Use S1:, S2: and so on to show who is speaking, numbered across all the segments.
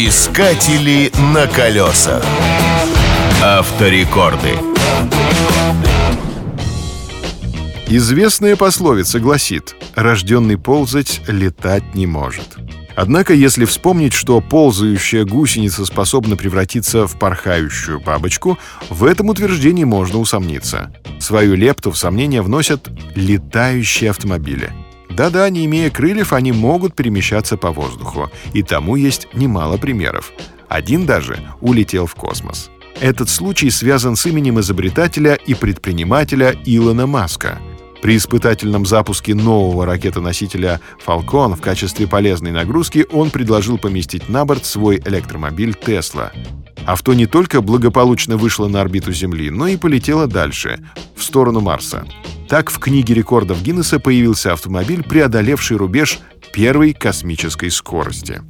S1: Искатели на колесах. Авторекорды.
S2: Известная пословица гласит «Рожденный ползать летать не может». Однако, если вспомнить, что ползающая гусеница способна превратиться в порхающую бабочку, в этом утверждении можно усомниться. Свою лепту в сомнения вносят летающие автомобили. Да-да, не имея крыльев, они могут перемещаться по воздуху. И тому есть немало примеров. Один даже улетел в космос. Этот случай связан с именем изобретателя и предпринимателя Илона Маска. При испытательном запуске нового ракетоносителя Falcon в качестве полезной нагрузки он предложил поместить на борт свой электромобиль Tesla. Авто не только благополучно вышло на орбиту Земли, но и полетело дальше, в сторону Марса. Так в книге рекордов Гиннесса появился автомобиль, преодолевший рубеж первой космической скорости.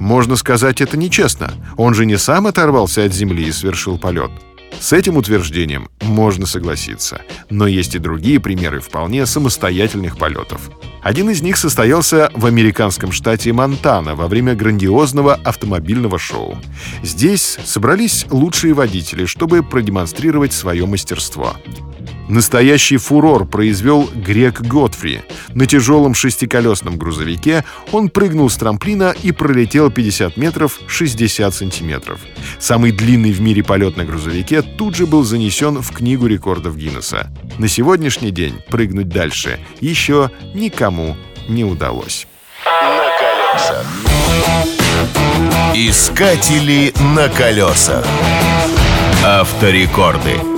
S2: Можно сказать, это нечестно. Он же не сам оторвался от Земли и совершил полет. С этим утверждением можно согласиться, но есть и другие примеры вполне самостоятельных полетов. Один из них состоялся в американском штате Монтана во время грандиозного автомобильного шоу. Здесь собрались лучшие водители, чтобы продемонстрировать свое мастерство. Настоящий фурор произвел Грек Готфри. На тяжелом шестиколесном грузовике он прыгнул с трамплина и пролетел 50 метров 60 сантиметров. Самый длинный в мире полет на грузовике тут же был занесен в Книгу рекордов Гиннесса. На сегодняшний день прыгнуть дальше еще никому не удалось.
S1: На колесах. Искатели на колесах. Авторекорды.